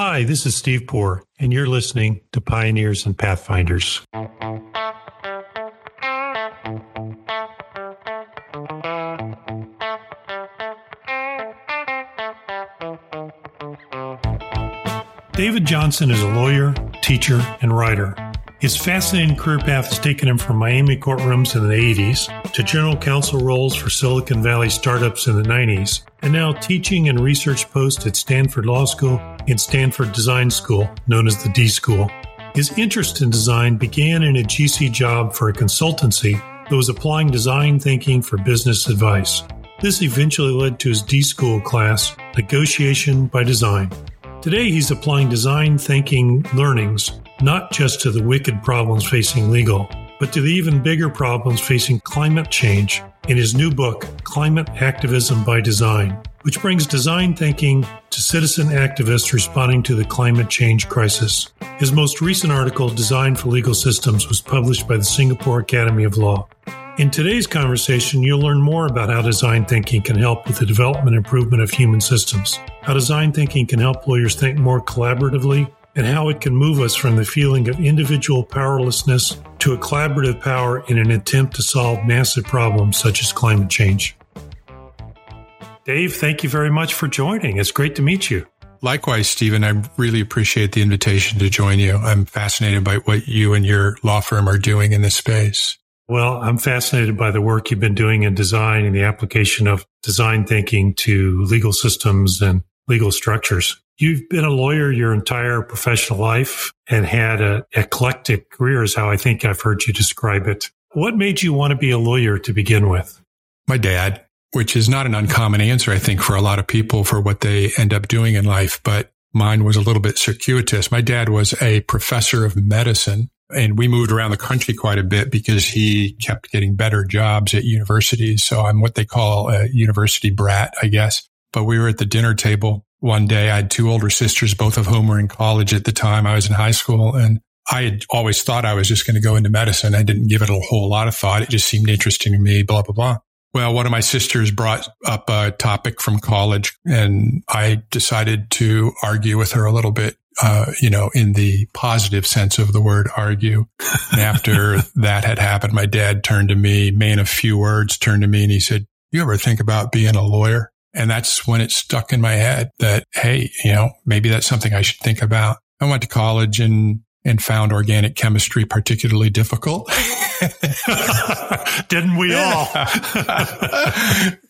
Hi, this is Steve Poor, and you're listening to Pioneers and Pathfinders. David Johnson is a lawyer, teacher, and writer. His fascinating career path has taken him from Miami courtrooms in the 80s to general counsel roles for Silicon Valley startups in the 90s, and now teaching and research posts at Stanford Law School and Stanford Design School, known as the D School. His interest in design began in a GC job for a consultancy that was applying design thinking for business advice. This eventually led to his D School class, Negotiation by Design. Today, he's applying design thinking learnings not just to the wicked problems facing legal, but to the even bigger problems facing climate change in his new book, Climate Activism by Design, which brings design thinking to citizen activists responding to the climate change crisis. His most recent article, Design for Legal Systems, was published by the Singapore Academy of Law. In today's conversation, you'll learn more about how design thinking can help with the development and improvement of human systems, how design thinking can help lawyers think more collaboratively, and how it can move us from the feeling of individual powerlessness to a collaborative power in an attempt to solve massive problems such as climate change. Dave, thank you very much for joining. It's great to meet you. Likewise, Stephen, I really appreciate the invitation to join you. I'm fascinated by what you and your law firm are doing in this space. Well, I'm fascinated by the work you've been doing in design and the application of design thinking to legal systems and legal structures. You've been a lawyer your entire professional life and had an eclectic career is how I think I've heard you describe it. What made you want to be a lawyer to begin with? My dad, which is not an uncommon answer, I think, for a lot of people for what they end up doing in life, but mine was a little bit circuitous. My dad was a professor of medicine and we moved around the country quite a bit because he kept getting better jobs at universities. So I'm what they call a university brat, I guess. But we were at the dinner table one day. I had two older sisters, both of whom were in college at the time. I was in high school and I had always thought I was just going to go into medicine. I didn't give it a whole lot of thought. It just seemed interesting to me, blah, blah, blah. Well, one of my sisters brought up a topic from college and I decided to argue with her a little bit uh, you know, in the positive sense of the word argue. And after that had happened, my dad turned to me, man of few words, turned to me and he said, you ever think about being a lawyer? And that's when it stuck in my head that, Hey, you know, maybe that's something I should think about. I went to college and, and found organic chemistry particularly difficult. Didn't we all?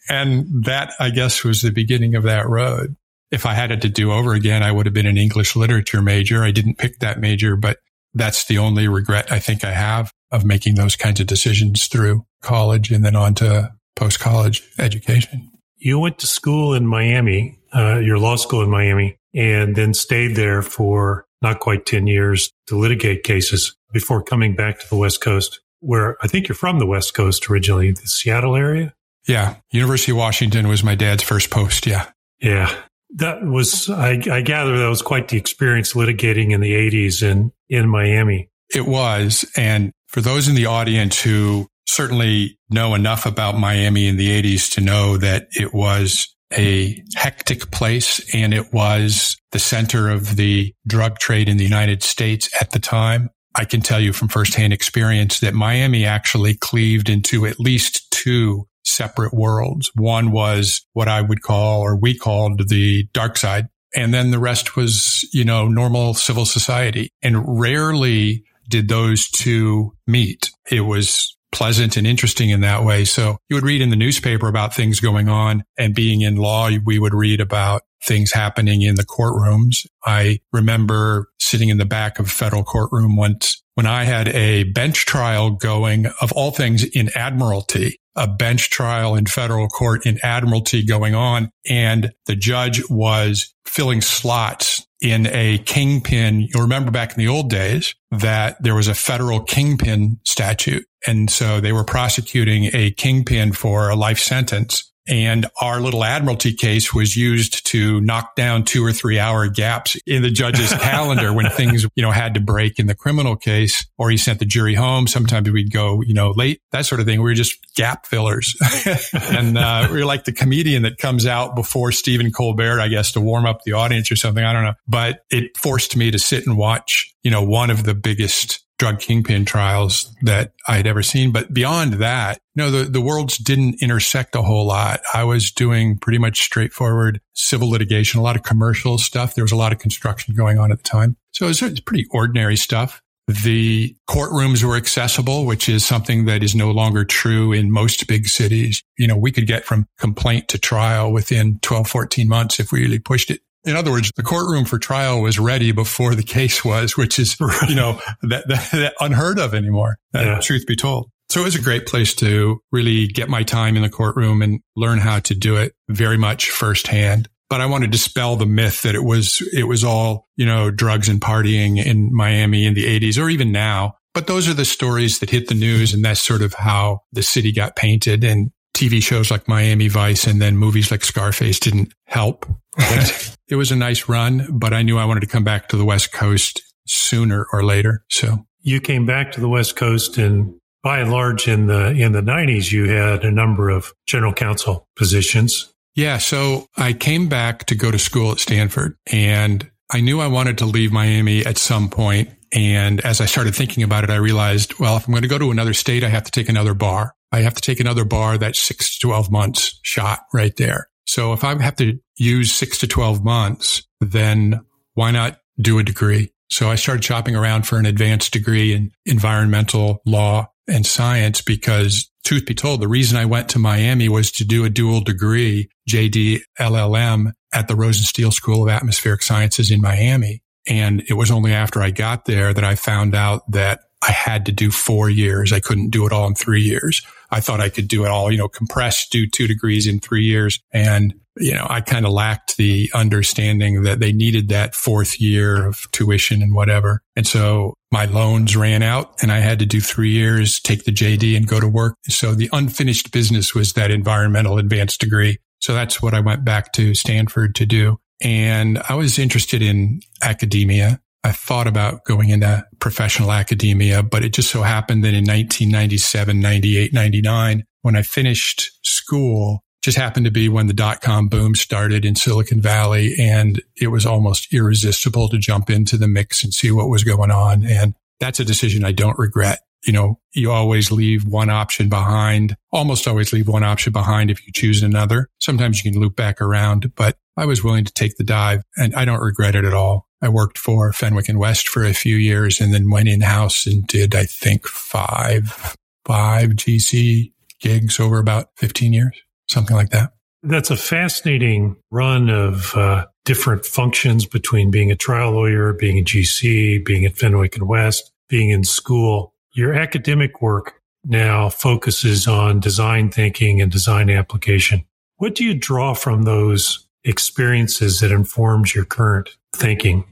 and that, I guess, was the beginning of that road if I had it to do over again, I would have been an English literature major. I didn't pick that major, but that's the only regret I think I have of making those kinds of decisions through college and then on to post college education. You went to school in Miami, uh, your law school in Miami, and then stayed there for not quite 10 years to litigate cases before coming back to the West Coast, where I think you're from the West Coast originally, the Seattle area. Yeah. University of Washington was my dad's first post. Yeah. Yeah. That was, I, I gather that was quite the experience litigating in the 80s in, in Miami. It was. And for those in the audience who certainly know enough about Miami in the 80s to know that it was a hectic place and it was the center of the drug trade in the United States at the time. I can tell you from firsthand experience that Miami actually cleaved into at least two separate worlds. One was what I would call, or we called the dark side. And then the rest was, you know, normal civil society. And rarely did those two meet. It was pleasant and interesting in that way. So you would read in the newspaper about things going on and being in law, we would read about things happening in the courtrooms. I remember sitting in the back of a federal courtroom once when I had a bench trial going of all things in admiralty a bench trial in federal court in admiralty going on. And the judge was filling slots in a kingpin. You'll remember back in the old days that there was a federal kingpin statute. And so they were prosecuting a kingpin for a life sentence. And our little admiralty case was used to knock down two or three hour gaps in the judge's calendar when things, you know, had to break in the criminal case or he sent the jury home. Sometimes we'd go, you know, late, that sort of thing. We were just gap fillers. and uh, we are like the comedian that comes out before Stephen Colbert, I guess, to warm up the audience or something. I don't know. But it forced me to sit and watch, you know, one of the biggest drug kingpin trials that I had ever seen. But beyond that, know, the, the worlds didn't intersect a whole lot. I was doing pretty much straightforward civil litigation, a lot of commercial stuff. There was a lot of construction going on at the time. So it was pretty ordinary stuff. The courtrooms were accessible, which is something that is no longer true in most big cities. You know, we could get from complaint to trial within 12, 14 months if we really pushed it. In other words, the courtroom for trial was ready before the case was, which is, you know, that, that, that unheard of anymore. Uh, yeah. Truth be told. So it was a great place to really get my time in the courtroom and learn how to do it very much firsthand. But I want to dispel the myth that it was, it was all, you know, drugs and partying in Miami in the 80s or even now. But those are the stories that hit the news. And that's sort of how the city got painted. And TV shows like Miami Vice and then movies like Scarface didn't help. it was a nice run, but I knew I wanted to come back to the West Coast sooner or later. So you came back to the West Coast and by and large in the in the 90s you had a number of general counsel positions yeah. So I came back to go to school at Stanford and I knew I wanted to leave Miami at some point. And as I started thinking about it, I realized, well, if I'm going to go to another state, I have to take another bar. I have to take another bar that's six to 12 months shot right there. So if I have to use six to 12 months, then why not do a degree? So I started shopping around for an advanced degree in environmental law and science because truth be told, the reason I went to Miami was to do a dual degree, JD LLM at the Rosenstiel School of Atmospheric Sciences in Miami. And it was only after I got there that I found out that I had to do four years. I couldn't do it all in three years. I thought I could do it all, you know, compressed, do two degrees in three years. And, you know, I kind of lacked the understanding that they needed that fourth year of tuition and whatever. And so my loans ran out and I had to do three years, take the JD and go to work. So the unfinished business was that environmental advanced degree. So that's what I went back to Stanford to do. And I was interested in academia. I thought about going into professional academia, but it just so happened that in 1997, 98, 99, when I finished school, just happened to be when the dot com boom started in Silicon Valley. And it was almost irresistible to jump into the mix and see what was going on. And that's a decision I don't regret. You know, you always leave one option behind, almost always leave one option behind if you choose another. Sometimes you can loop back around, but I was willing to take the dive and I don't regret it at all. I worked for Fenwick and West for a few years and then went in house and did, I think, five, five GC gigs over about 15 years, something like that. That's a fascinating run of uh, different functions between being a trial lawyer, being a GC, being at Fenwick and West, being in school. Your academic work now focuses on design thinking and design application. What do you draw from those experiences that informs your current thinking?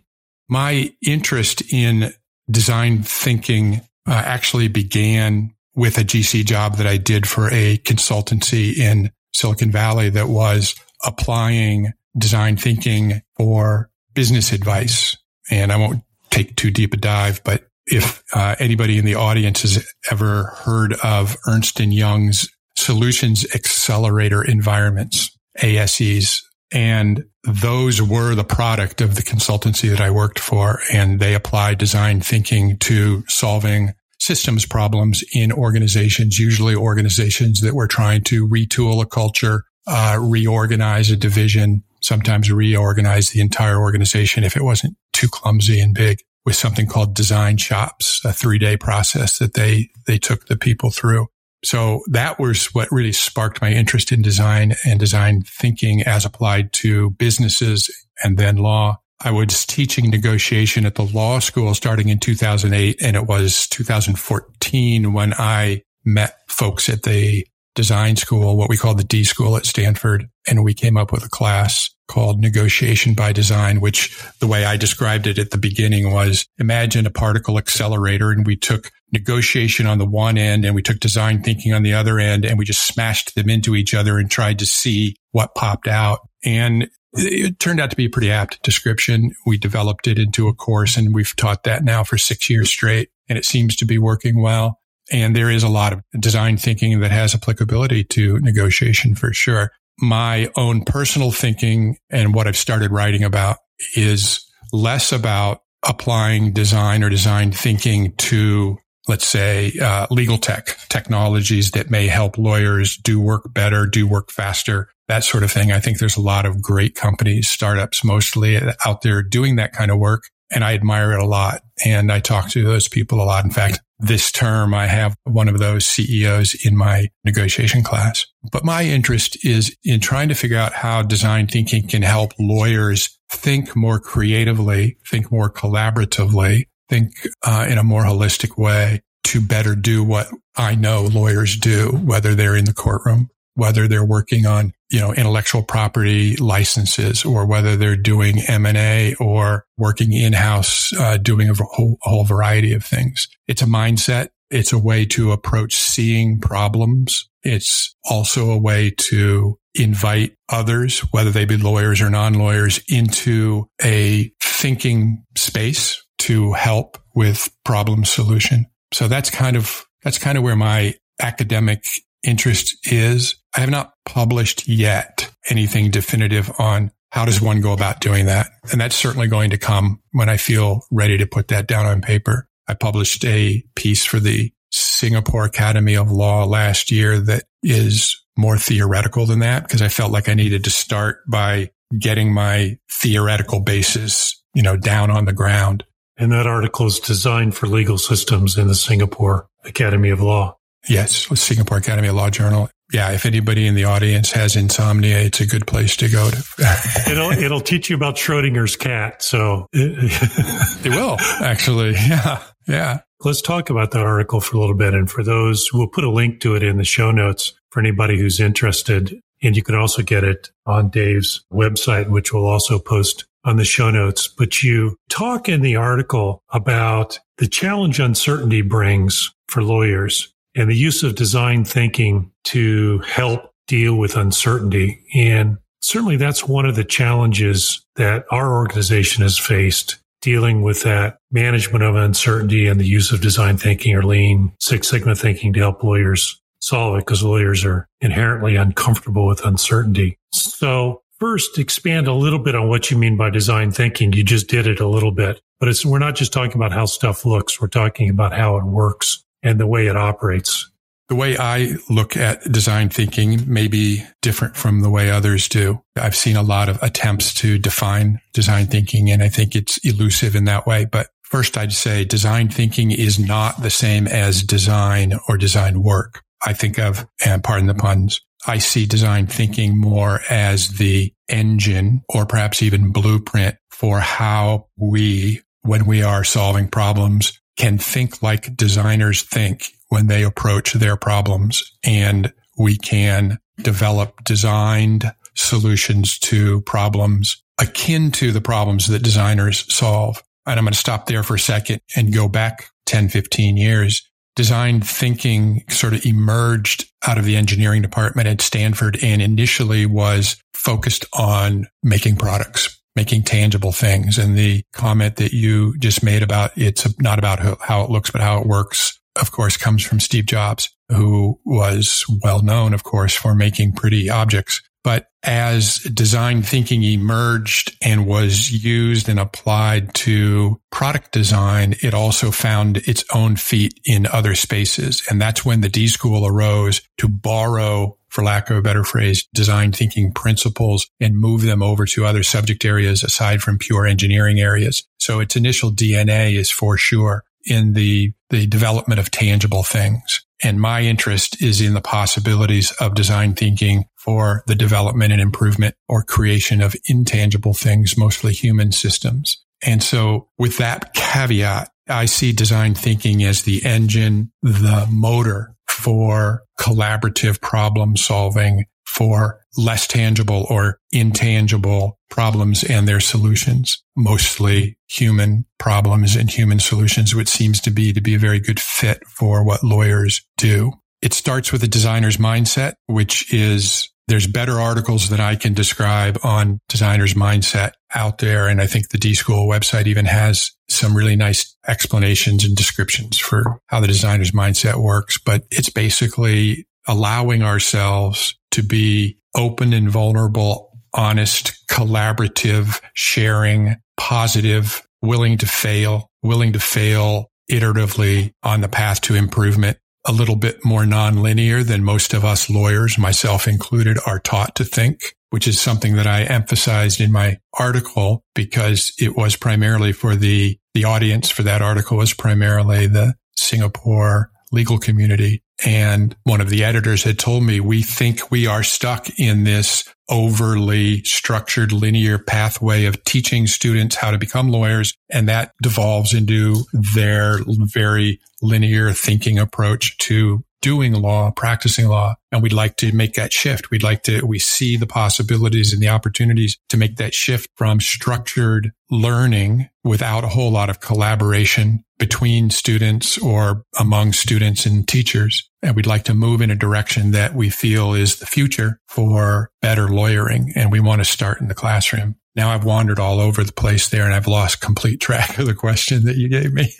My interest in design thinking uh, actually began with a GC job that I did for a consultancy in Silicon Valley that was applying design thinking for business advice. And I won't take too deep a dive, but if uh, anybody in the audience has ever heard of Ernst and Young's Solutions Accelerator Environments, ASEs, and those were the product of the consultancy that I worked for. And they applied design thinking to solving systems problems in organizations, usually organizations that were trying to retool a culture, uh, reorganize a division, sometimes reorganize the entire organization if it wasn't too clumsy and big with something called design shops, a three day process that they, they took the people through. So that was what really sparked my interest in design and design thinking as applied to businesses and then law. I was teaching negotiation at the law school starting in 2008 and it was 2014 when I met folks at the design school, what we call the D school at Stanford. And we came up with a class called negotiation by design, which the way I described it at the beginning was imagine a particle accelerator and we took negotiation on the one end and we took design thinking on the other end and we just smashed them into each other and tried to see what popped out. And it turned out to be a pretty apt description. We developed it into a course and we've taught that now for six years straight and it seems to be working well. And there is a lot of design thinking that has applicability to negotiation for sure my own personal thinking and what I've started writing about is less about applying design or design thinking to, let's say, uh, legal tech technologies that may help lawyers do work better, do work faster, that sort of thing. I think there's a lot of great companies, startups mostly out there doing that kind of work. And I admire it a lot. And I talk to those people a lot. In fact, this term, I have one of those CEOs in my negotiation class. But my interest is in trying to figure out how design thinking can help lawyers think more creatively, think more collaboratively, think uh, in a more holistic way to better do what I know lawyers do, whether they're in the courtroom, whether they're working on, you know, intellectual property licenses or whether they're doing M&A or working in-house, uh, doing a whole, a whole variety of things. It's a mindset. It's a way to approach seeing problems. It's also a way to invite others, whether they be lawyers or non-lawyers into a thinking space to help with problem solution. So that's kind of, that's kind of where my academic interest is. I have not published yet anything definitive on how does one go about doing that? And that's certainly going to come when I feel ready to put that down on paper. I published a piece for the Singapore Academy of Law last year that is more theoretical than that because I felt like I needed to start by getting my theoretical basis, you know, down on the ground. And that article is designed for legal systems in the Singapore Academy of Law. Yes, Singapore Academy of Law Journal. Yeah, if anybody in the audience has insomnia, it's a good place to go to. it'll it'll teach you about Schrodinger's cat. So it will actually. Yeah, yeah. Let's talk about that article for a little bit, and for those, we'll put a link to it in the show notes for anybody who's interested. And you can also get it on Dave's website, which we'll also post on the show notes. But you talk in the article about the challenge uncertainty brings for lawyers and the use of design thinking to help deal with uncertainty. And certainly that's one of the challenges that our organization has faced dealing with that management of uncertainty and the use of design thinking or lean Six Sigma thinking to help lawyers solve it because lawyers are inherently uncomfortable with uncertainty. So first expand a little bit on what you mean by design thinking. You just did it a little bit, but it's, we're not just talking about how stuff looks. We're talking about how it works and the way it operates. The way I look at design thinking may be different from the way others do. I've seen a lot of attempts to define design thinking, and I think it's elusive in that way. But first, I'd say design thinking is not the same as design or design work. I think of, and pardon the puns, I see design thinking more as the engine or perhaps even blueprint for how we, when we are solving problems, can think like designers think when they approach their problems and we can develop designed solutions to problems akin to the problems that designers solve. And I'm going to stop there for a second and go back 10, 15 years. Design thinking sort of emerged out of the engineering department at Stanford and initially was focused on making products making tangible things. And the comment that you just made about it's not about how it looks, but how it works, of course, comes from Steve Jobs, who was well known, of course, for making pretty objects. But as design thinking emerged and was used and applied to product design, it also found its own feet in other spaces. And that's when the D school arose to borrow for lack of a better phrase, design thinking principles and move them over to other subject areas aside from pure engineering areas. So its initial DNA is for sure in the, the development of tangible things. And my interest is in the possibilities of design thinking for the development and improvement or creation of intangible things, mostly human systems. And so with that caveat, I see design thinking as the engine, the motor for collaborative problem solving for less tangible or intangible problems and their solutions, mostly human problems and human solutions, which seems to be to be a very good fit for what lawyers do. It starts with a designer's mindset, which is there's better articles that I can describe on designer's mindset out there. And I think the D School website even has some really nice explanations and descriptions for how the designer's mindset works. But it's basically allowing ourselves to be open and vulnerable, honest, collaborative, sharing, positive, willing to fail, willing to fail iteratively on the path to improvement a little bit more nonlinear than most of us lawyers, myself included, are taught to think, which is something that I emphasized in my article because it was primarily for the, the audience for that article was primarily the Singapore legal community. And one of the editors had told me, we think we are stuck in this overly structured linear pathway of teaching students how to become lawyers. And that devolves into their very linear thinking approach to doing law, practicing law. And we'd like to make that shift. We'd like to, we see the possibilities and the opportunities to make that shift from structured learning without a whole lot of collaboration between students or among students and teachers. And we'd like to move in a direction that we feel is the future for better lawyering. And we want to start in the classroom. Now I've wandered all over the place there and I've lost complete track of the question that you gave me.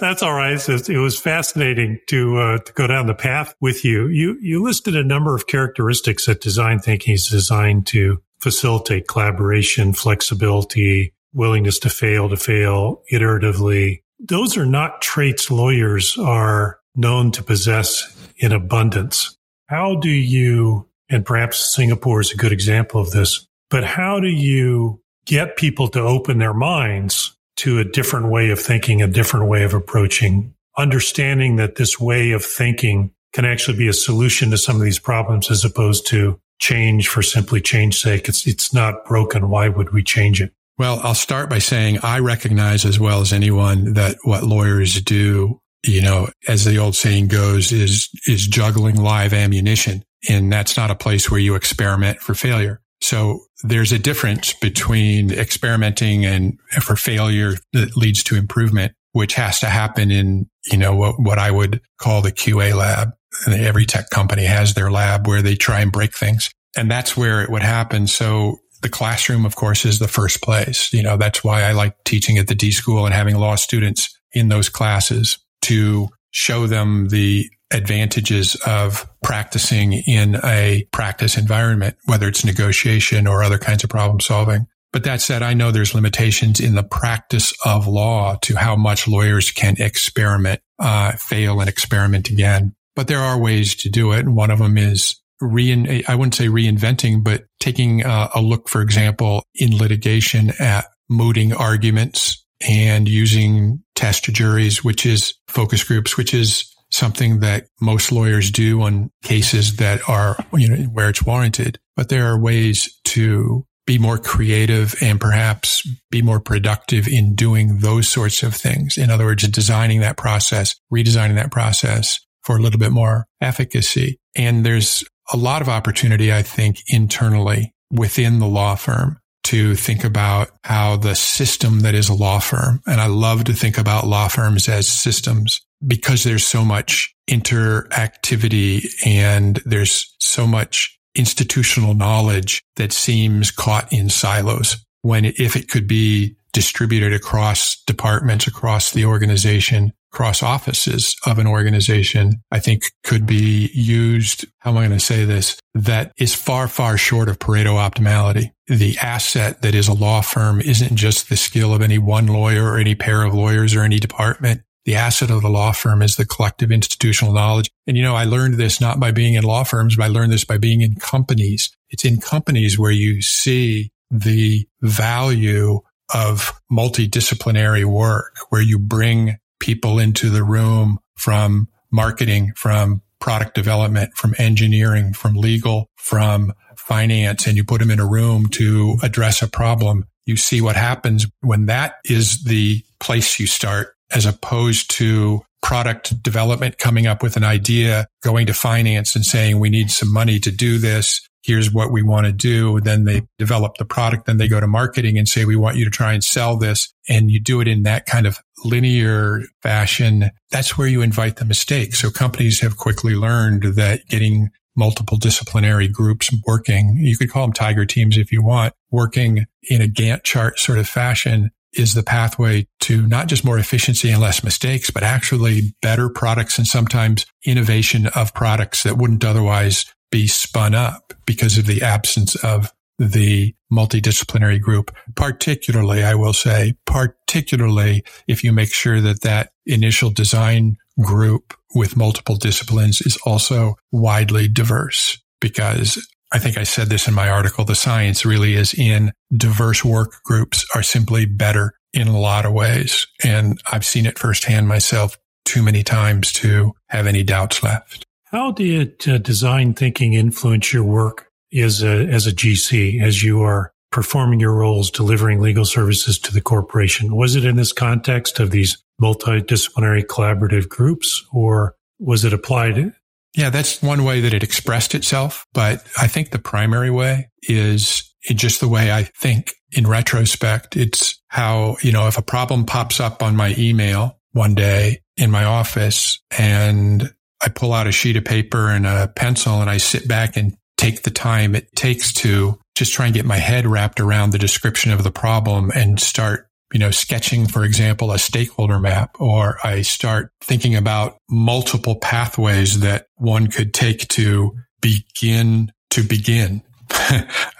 That's all right. it was fascinating to, uh, to go down the path with you. You, you listed a number of characteristics that design thinking is designed to facilitate collaboration, flexibility, willingness to fail, to fail iteratively. Those are not traits lawyers are known to possess in abundance. How do you, and perhaps Singapore is a good example of this, but how do you get people to open their minds to a different way of thinking, a different way of approaching, understanding that this way of thinking can actually be a solution to some of these problems as opposed to change for simply change sake. It's, it's not broken. Why would we change it? Well, I'll start by saying I recognize as well as anyone that what lawyers do, you know, as the old saying goes, is, is juggling live ammunition. And that's not a place where you experiment for failure. So there's a difference between experimenting and for failure that leads to improvement, which has to happen in, you know, what, what I would call the QA lab. Every tech company has their lab where they try and break things. And that's where it would happen. So the classroom, of course, is the first place. You know, that's why I like teaching at the D school and having law students in those classes to show them the advantages of practicing in a practice environment, whether it's negotiation or other kinds of problem solving. But that said, I know there's limitations in the practice of law to how much lawyers can experiment, uh, fail and experiment again. But there are ways to do it. And one of them is rein, I wouldn't say reinventing, but taking uh, a look, for example, in litigation at mooting arguments and using test juries, which is focus groups, which is something that most lawyers do on cases that are, you know, where it's warranted. But there are ways to be more creative and perhaps be more productive in doing those sorts of things. In other words, designing that process, redesigning that process for a little bit more efficacy. And there's a lot of opportunity, I think, internally within the law firm to think about how the system that is a law firm, and I love to think about law firms as systems because there's so much interactivity and there's so much institutional knowledge that seems caught in silos when if it could be distributed across departments, across the organization, across offices of an organization, I think could be used. How am I going to say this? That is far, far short of Pareto optimality. The asset that is a law firm isn't just the skill of any one lawyer or any pair of lawyers or any department. The asset of the law firm is the collective institutional knowledge. And you know, I learned this not by being in law firms, but I learned this by being in companies. It's in companies where you see the value of multidisciplinary work, where you bring people into the room from marketing, from product development, from engineering, from legal, from finance, and you put them in a room to address a problem. You see what happens when that is the place you start as opposed to product development coming up with an idea, going to finance and saying, we need some money to do this. Here's what we want to do. Then they develop the product. Then they go to marketing and say, we want you to try and sell this. And you do it in that kind of linear fashion. That's where you invite the mistake. So companies have quickly learned that getting multiple disciplinary groups working, you could call them tiger teams if you want, working in a Gantt chart sort of fashion is the pathway to not just more efficiency and less mistakes, but actually better products and sometimes innovation of products that wouldn't otherwise be spun up because of the absence of the multidisciplinary group. Particularly, I will say, particularly if you make sure that that initial design group with multiple disciplines is also widely diverse because I think I said this in my article. The science really is in diverse work groups are simply better in a lot of ways. And I've seen it firsthand myself too many times to have any doubts left. How did uh, design thinking influence your work as a, as a GC as you are performing your roles delivering legal services to the corporation? Was it in this context of these multidisciplinary collaborative groups or was it applied yeah, that's one way that it expressed itself. But I think the primary way is just the way I think in retrospect. It's how, you know, if a problem pops up on my email one day in my office and I pull out a sheet of paper and a pencil and I sit back and take the time it takes to just try and get my head wrapped around the description of the problem and start you know, sketching, for example, a stakeholder map, or I start thinking about multiple pathways that one could take to begin to begin.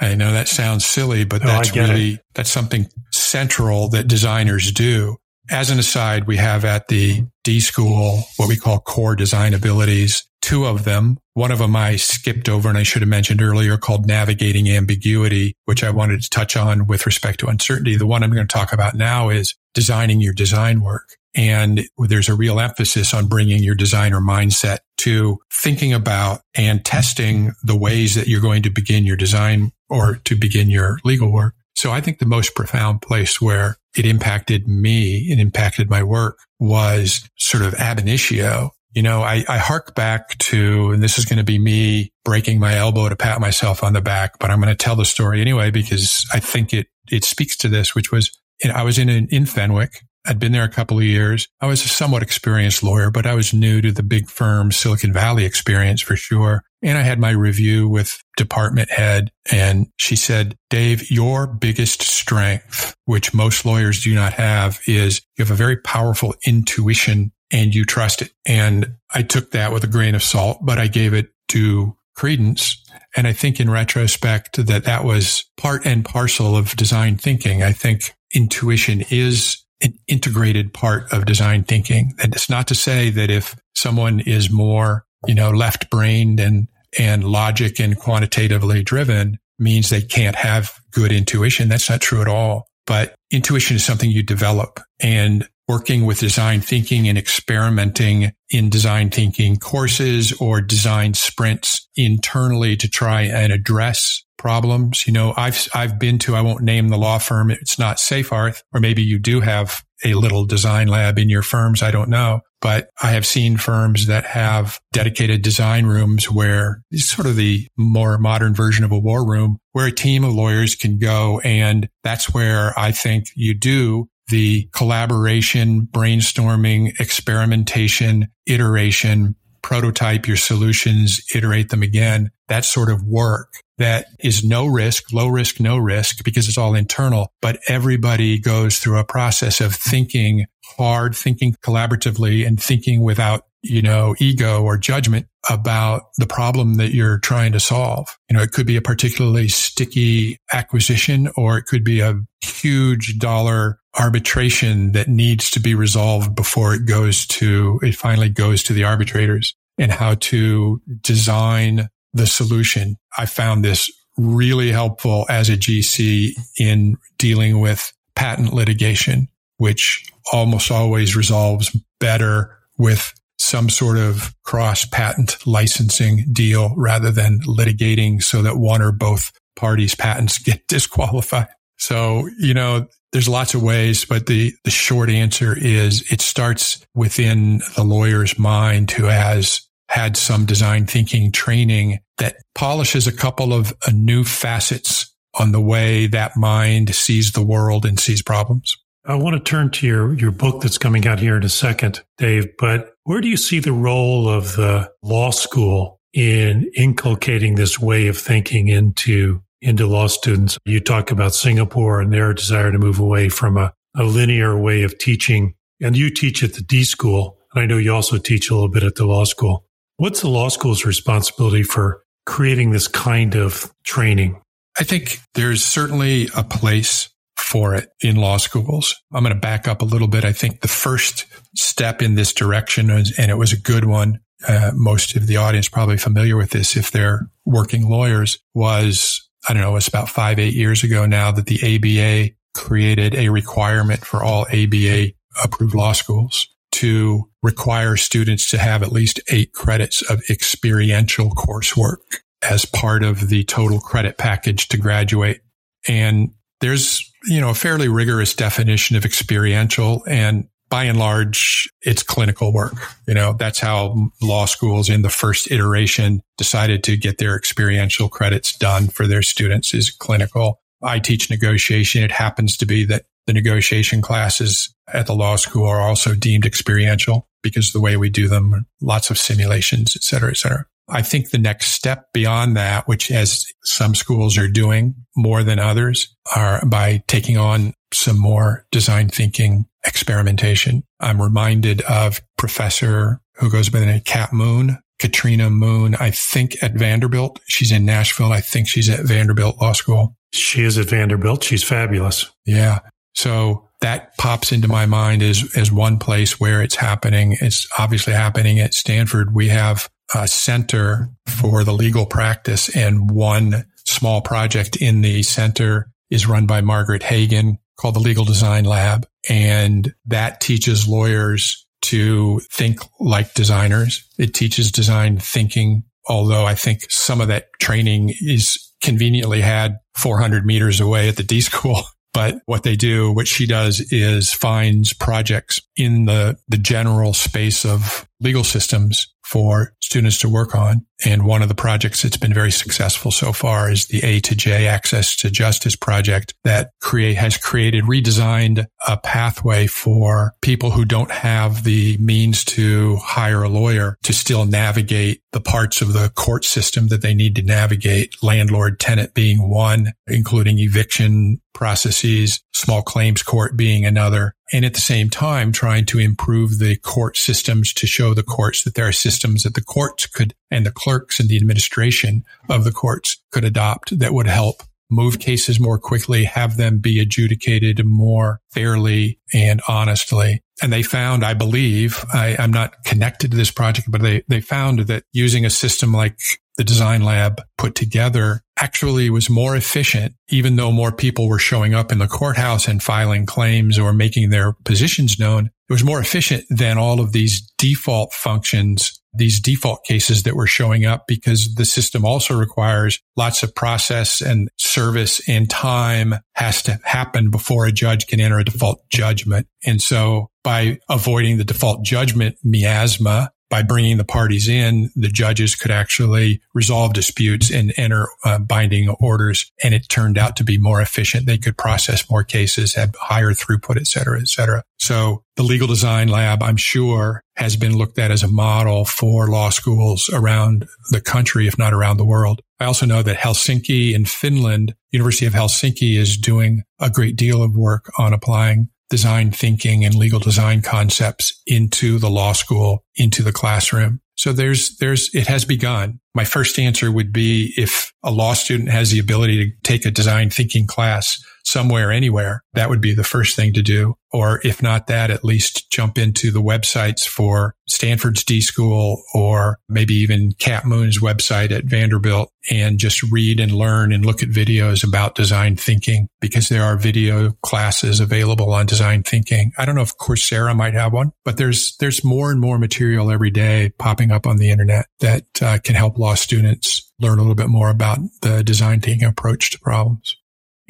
I know that sounds silly, but that's really, it. that's something central that designers do. As an aside, we have at the D school what we call core design abilities two of them. One of them I skipped over and I should have mentioned earlier called navigating ambiguity, which I wanted to touch on with respect to uncertainty. The one I'm going to talk about now is designing your design work. And there's a real emphasis on bringing your designer mindset to thinking about and testing the ways that you're going to begin your design or to begin your legal work. So I think the most profound place where it impacted me and impacted my work was sort of ab initio you know, I, I hark back to, and this is going to be me breaking my elbow to pat myself on the back, but I'm going to tell the story anyway because I think it, it speaks to this, which was I was in, in Fenwick. I'd been there a couple of years. I was a somewhat experienced lawyer, but I was new to the big firm Silicon Valley experience for sure. And I had my review with department head and she said, Dave, your biggest strength, which most lawyers do not have is you have a very powerful intuition and you trust it. And I took that with a grain of salt, but I gave it to credence. And I think in retrospect that that was part and parcel of design thinking. I think intuition is an integrated part of design thinking. And it's not to say that if someone is more, you know, left brained and, and logic and quantitatively driven means they can't have good intuition. That's not true at all. But intuition is something you develop. And working with design thinking and experimenting in design thinking courses or design sprints internally to try and address problems. You know, I've, I've been to, I won't name the law firm. It's not Seyfarth, or maybe you do have a little design lab in your firms. I don't know, but I have seen firms that have dedicated design rooms where it's sort of the more modern version of a war room where a team of lawyers can go. And that's where I think you do the collaboration, brainstorming, experimentation, iteration, prototype your solutions, iterate them again, that sort of work that is no risk, low risk, no risk because it's all internal, but everybody goes through a process of thinking hard, thinking collaboratively and thinking without you know, ego or judgment about the problem that you're trying to solve. You know, it could be a particularly sticky acquisition or it could be a huge dollar arbitration that needs to be resolved before it goes to, it finally goes to the arbitrators and how to design the solution. I found this really helpful as a GC in dealing with patent litigation, which almost always resolves better with some sort of cross patent licensing deal rather than litigating so that one or both parties patents get disqualified. So, you know, there's lots of ways, but the, the short answer is it starts within the lawyer's mind who has had some design thinking training that polishes a couple of uh, new facets on the way that mind sees the world and sees problems. I want to turn to your, your book that's coming out here in a second, Dave, but where do you see the role of the law school in inculcating this way of thinking into, into law students? You talk about Singapore and their desire to move away from a, a linear way of teaching. And you teach at the D school. And I know you also teach a little bit at the law school. What's the law school's responsibility for creating this kind of training? I think there's certainly a place for it in law schools. I'm going to back up a little bit. I think the first step in this direction, and it was a good one. Uh, most of the audience probably familiar with this if they're working lawyers was, I don't know, it's about five, eight years ago now that the ABA created a requirement for all ABA approved law schools to require students to have at least eight credits of experiential coursework as part of the total credit package to graduate. And there's you know, a fairly rigorous definition of experiential and by and large, it's clinical work. You know, that's how law schools in the first iteration decided to get their experiential credits done for their students is clinical. I teach negotiation. It happens to be that the negotiation classes at the law school are also deemed experiential because the way we do them, lots of simulations, et cetera, et cetera. I think the next step beyond that, which as some schools are doing more than others are by taking on some more design thinking experimentation. I'm reminded of professor who goes by the name Cat Moon, Katrina Moon, I think at Vanderbilt. She's in Nashville. I think she's at Vanderbilt Law School. She is at Vanderbilt. She's fabulous. Yeah. So that pops into my mind as, as one place where it's happening. It's obviously happening at Stanford. We have a center for the legal practice and one small project in the center is run by Margaret Hagan called the Legal Design Lab. And that teaches lawyers to think like designers. It teaches design thinking, although I think some of that training is conveniently had 400 meters away at the D school. But what they do, what she does is finds projects in the, the general space of legal systems for students to work on. And one of the projects that's been very successful so far is the A to J Access to Justice project that create, has created, redesigned a pathway for people who don't have the means to hire a lawyer to still navigate the parts of the court system that they need to navigate, landlord tenant being one, including eviction processes, small claims court being another, and at the same time trying to improve the court systems to show the courts that there are systems that the courts could and the clerks and the administration of the courts could adopt that would help move cases more quickly, have them be adjudicated more fairly and honestly. And they found, I believe, I, am not connected to this project, but they, they found that using a system like the design lab put together actually was more efficient, even though more people were showing up in the courthouse and filing claims or making their positions known. It was more efficient than all of these default functions, these default cases that were showing up because the system also requires lots of process and service and time has to happen before a judge can enter a default judgment. And so by avoiding the default judgment miasma, by bringing the parties in, the judges could actually resolve disputes and enter uh, binding orders. And it turned out to be more efficient. They could process more cases, have higher throughput, et cetera, et cetera. So the legal design lab, I'm sure has been looked at as a model for law schools around the country, if not around the world. I also know that Helsinki in Finland, University of Helsinki is doing a great deal of work on applying design thinking and legal design concepts into the law school, into the classroom. So there's, there's, it has begun. My first answer would be if a law student has the ability to take a design thinking class somewhere, anywhere, that would be the first thing to do. Or if not that, at least jump into the websites for Stanford's D School or maybe even Cat Moon's website at Vanderbilt and just read and learn and look at videos about design thinking because there are video classes available on design thinking. I don't know if Coursera might have one, but there's, there's more and more material every day popping up on the internet that uh, can help law students learn a little bit more about the design thinking approach to problems.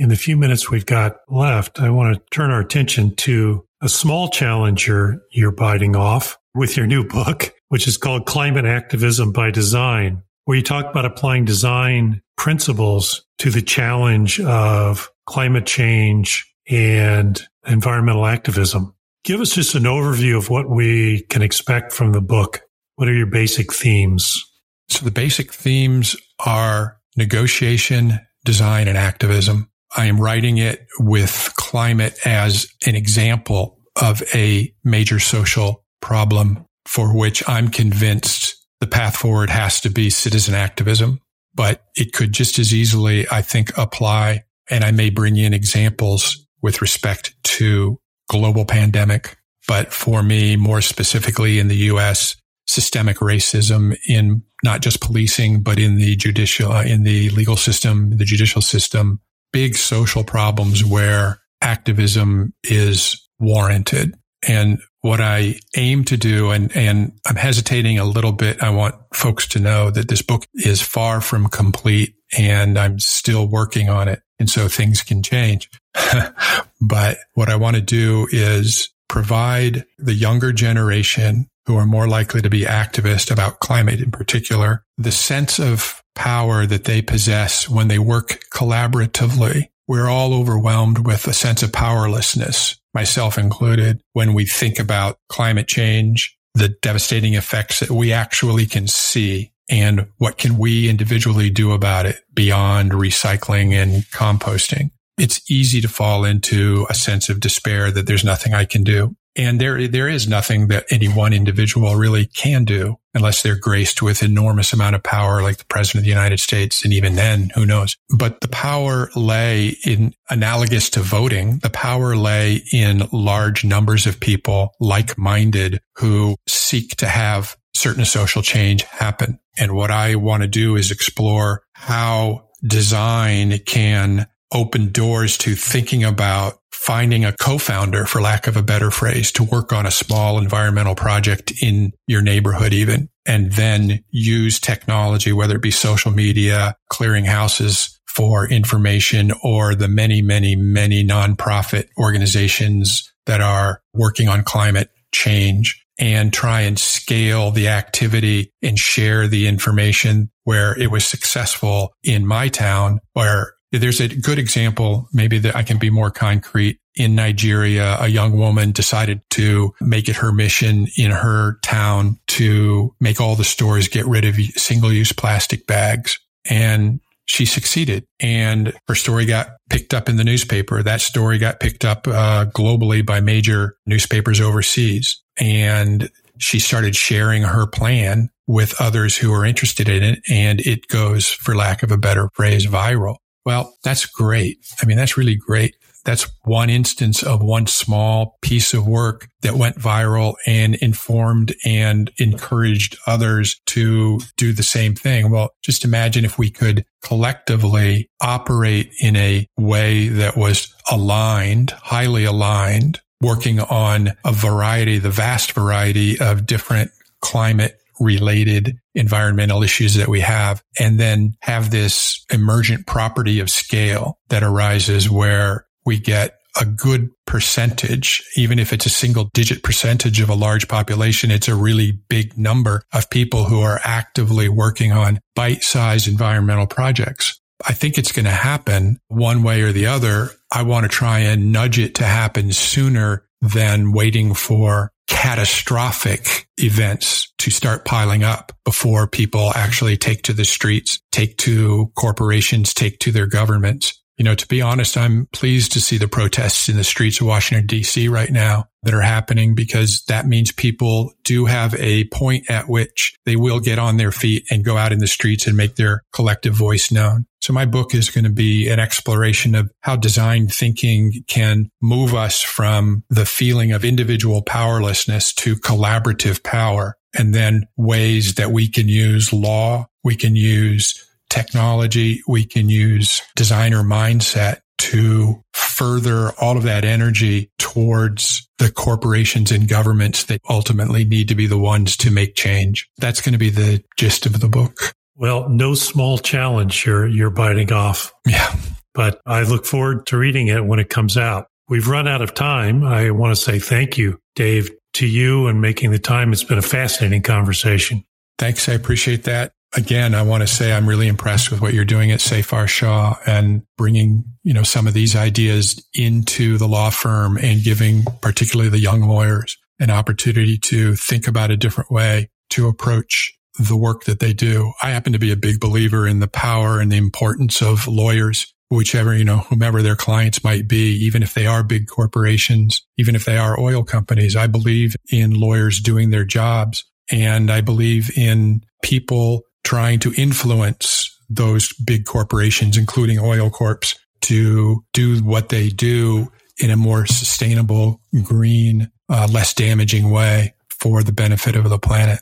In the few minutes we've got left, I want to turn our attention to a small challenger you're biting off with your new book, which is called Climate Activism by Design, where you talk about applying design principles to the challenge of climate change and environmental activism. Give us just an overview of what we can expect from the book. What are your basic themes? So the basic themes are negotiation, design, and activism. I am writing it with climate as an example of a major social problem for which I'm convinced the path forward has to be citizen activism, but it could just as easily, I think, apply. And I may bring in examples with respect to global pandemic. But for me, more specifically in the U.S., systemic racism in not just policing, but in the judicial, uh, in the legal system, the judicial system, big social problems where activism is warranted. And what I aim to do, and, and I'm hesitating a little bit. I want folks to know that this book is far from complete and I'm still working on it. And so things can change. but what I want to do is provide the younger generation who are more likely to be activist about climate in particular, the sense of power that they possess when they work collaboratively. We're all overwhelmed with a sense of powerlessness, myself included, when we think about climate change, the devastating effects that we actually can see and what can we individually do about it beyond recycling and composting. It's easy to fall into a sense of despair that there's nothing I can do. And there, there is nothing that any one individual really can do unless they're graced with enormous amount of power, like the president of the United States. And even then, who knows? But the power lay in analogous to voting. The power lay in large numbers of people like minded who seek to have certain social change happen. And what I want to do is explore how design can open doors to thinking about finding a co-founder, for lack of a better phrase, to work on a small environmental project in your neighborhood even, and then use technology, whether it be social media, clearing houses for information or the many, many, many nonprofit organizations that are working on climate change and try and scale the activity and share the information where it was successful in my town where there's a good example, maybe that I can be more concrete. In Nigeria, a young woman decided to make it her mission in her town to make all the stores get rid of single use plastic bags. And she succeeded and her story got picked up in the newspaper. That story got picked up uh, globally by major newspapers overseas. And she started sharing her plan with others who are interested in it. And it goes, for lack of a better phrase, viral. Well, that's great. I mean, that's really great. That's one instance of one small piece of work that went viral and informed and encouraged others to do the same thing. Well, just imagine if we could collectively operate in a way that was aligned, highly aligned, working on a variety, the vast variety of different climate related environmental issues that we have and then have this emergent property of scale that arises where we get a good percentage, even if it's a single digit percentage of a large population, it's a really big number of people who are actively working on bite sized environmental projects. I think it's going to happen one way or the other. I want to try and nudge it to happen sooner than waiting for catastrophic events to start piling up before people actually take to the streets, take to corporations, take to their governments. You know, to be honest, I'm pleased to see the protests in the streets of Washington, DC right now that are happening because that means people do have a point at which they will get on their feet and go out in the streets and make their collective voice known. So my book is going to be an exploration of how design thinking can move us from the feeling of individual powerlessness to collaborative power and then ways that we can use law, we can use technology, we can use designer mindset to further all of that energy towards the corporations and governments that ultimately need to be the ones to make change. That's going to be the gist of the book. Well, no small challenge you're you're biting off. Yeah. but I look forward to reading it when it comes out. We've run out of time. I want to say thank you, Dave, to you and making the time. It's been a fascinating conversation. Thanks. I appreciate that. Again, I want to say I'm really impressed with what you're doing at Seyfarth Shaw and bringing, you know, some of these ideas into the law firm and giving particularly the young lawyers an opportunity to think about a different way to approach the work that they do. I happen to be a big believer in the power and the importance of lawyers, whichever, you know, whomever their clients might be, even if they are big corporations, even if they are oil companies. I believe in lawyers doing their jobs and I believe in people trying to influence those big corporations, including oil corps to do what they do in a more sustainable, green, uh, less damaging way for the benefit of the planet.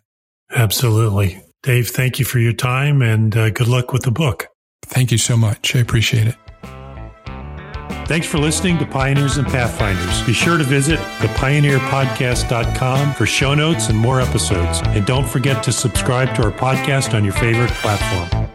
Absolutely. Dave, thank you for your time and uh, good luck with the book. Thank you so much. I appreciate it. Thanks for listening to Pioneers and Pathfinders. Be sure to visit thepioneerpodcast.com for show notes and more episodes. And don't forget to subscribe to our podcast on your favorite platform.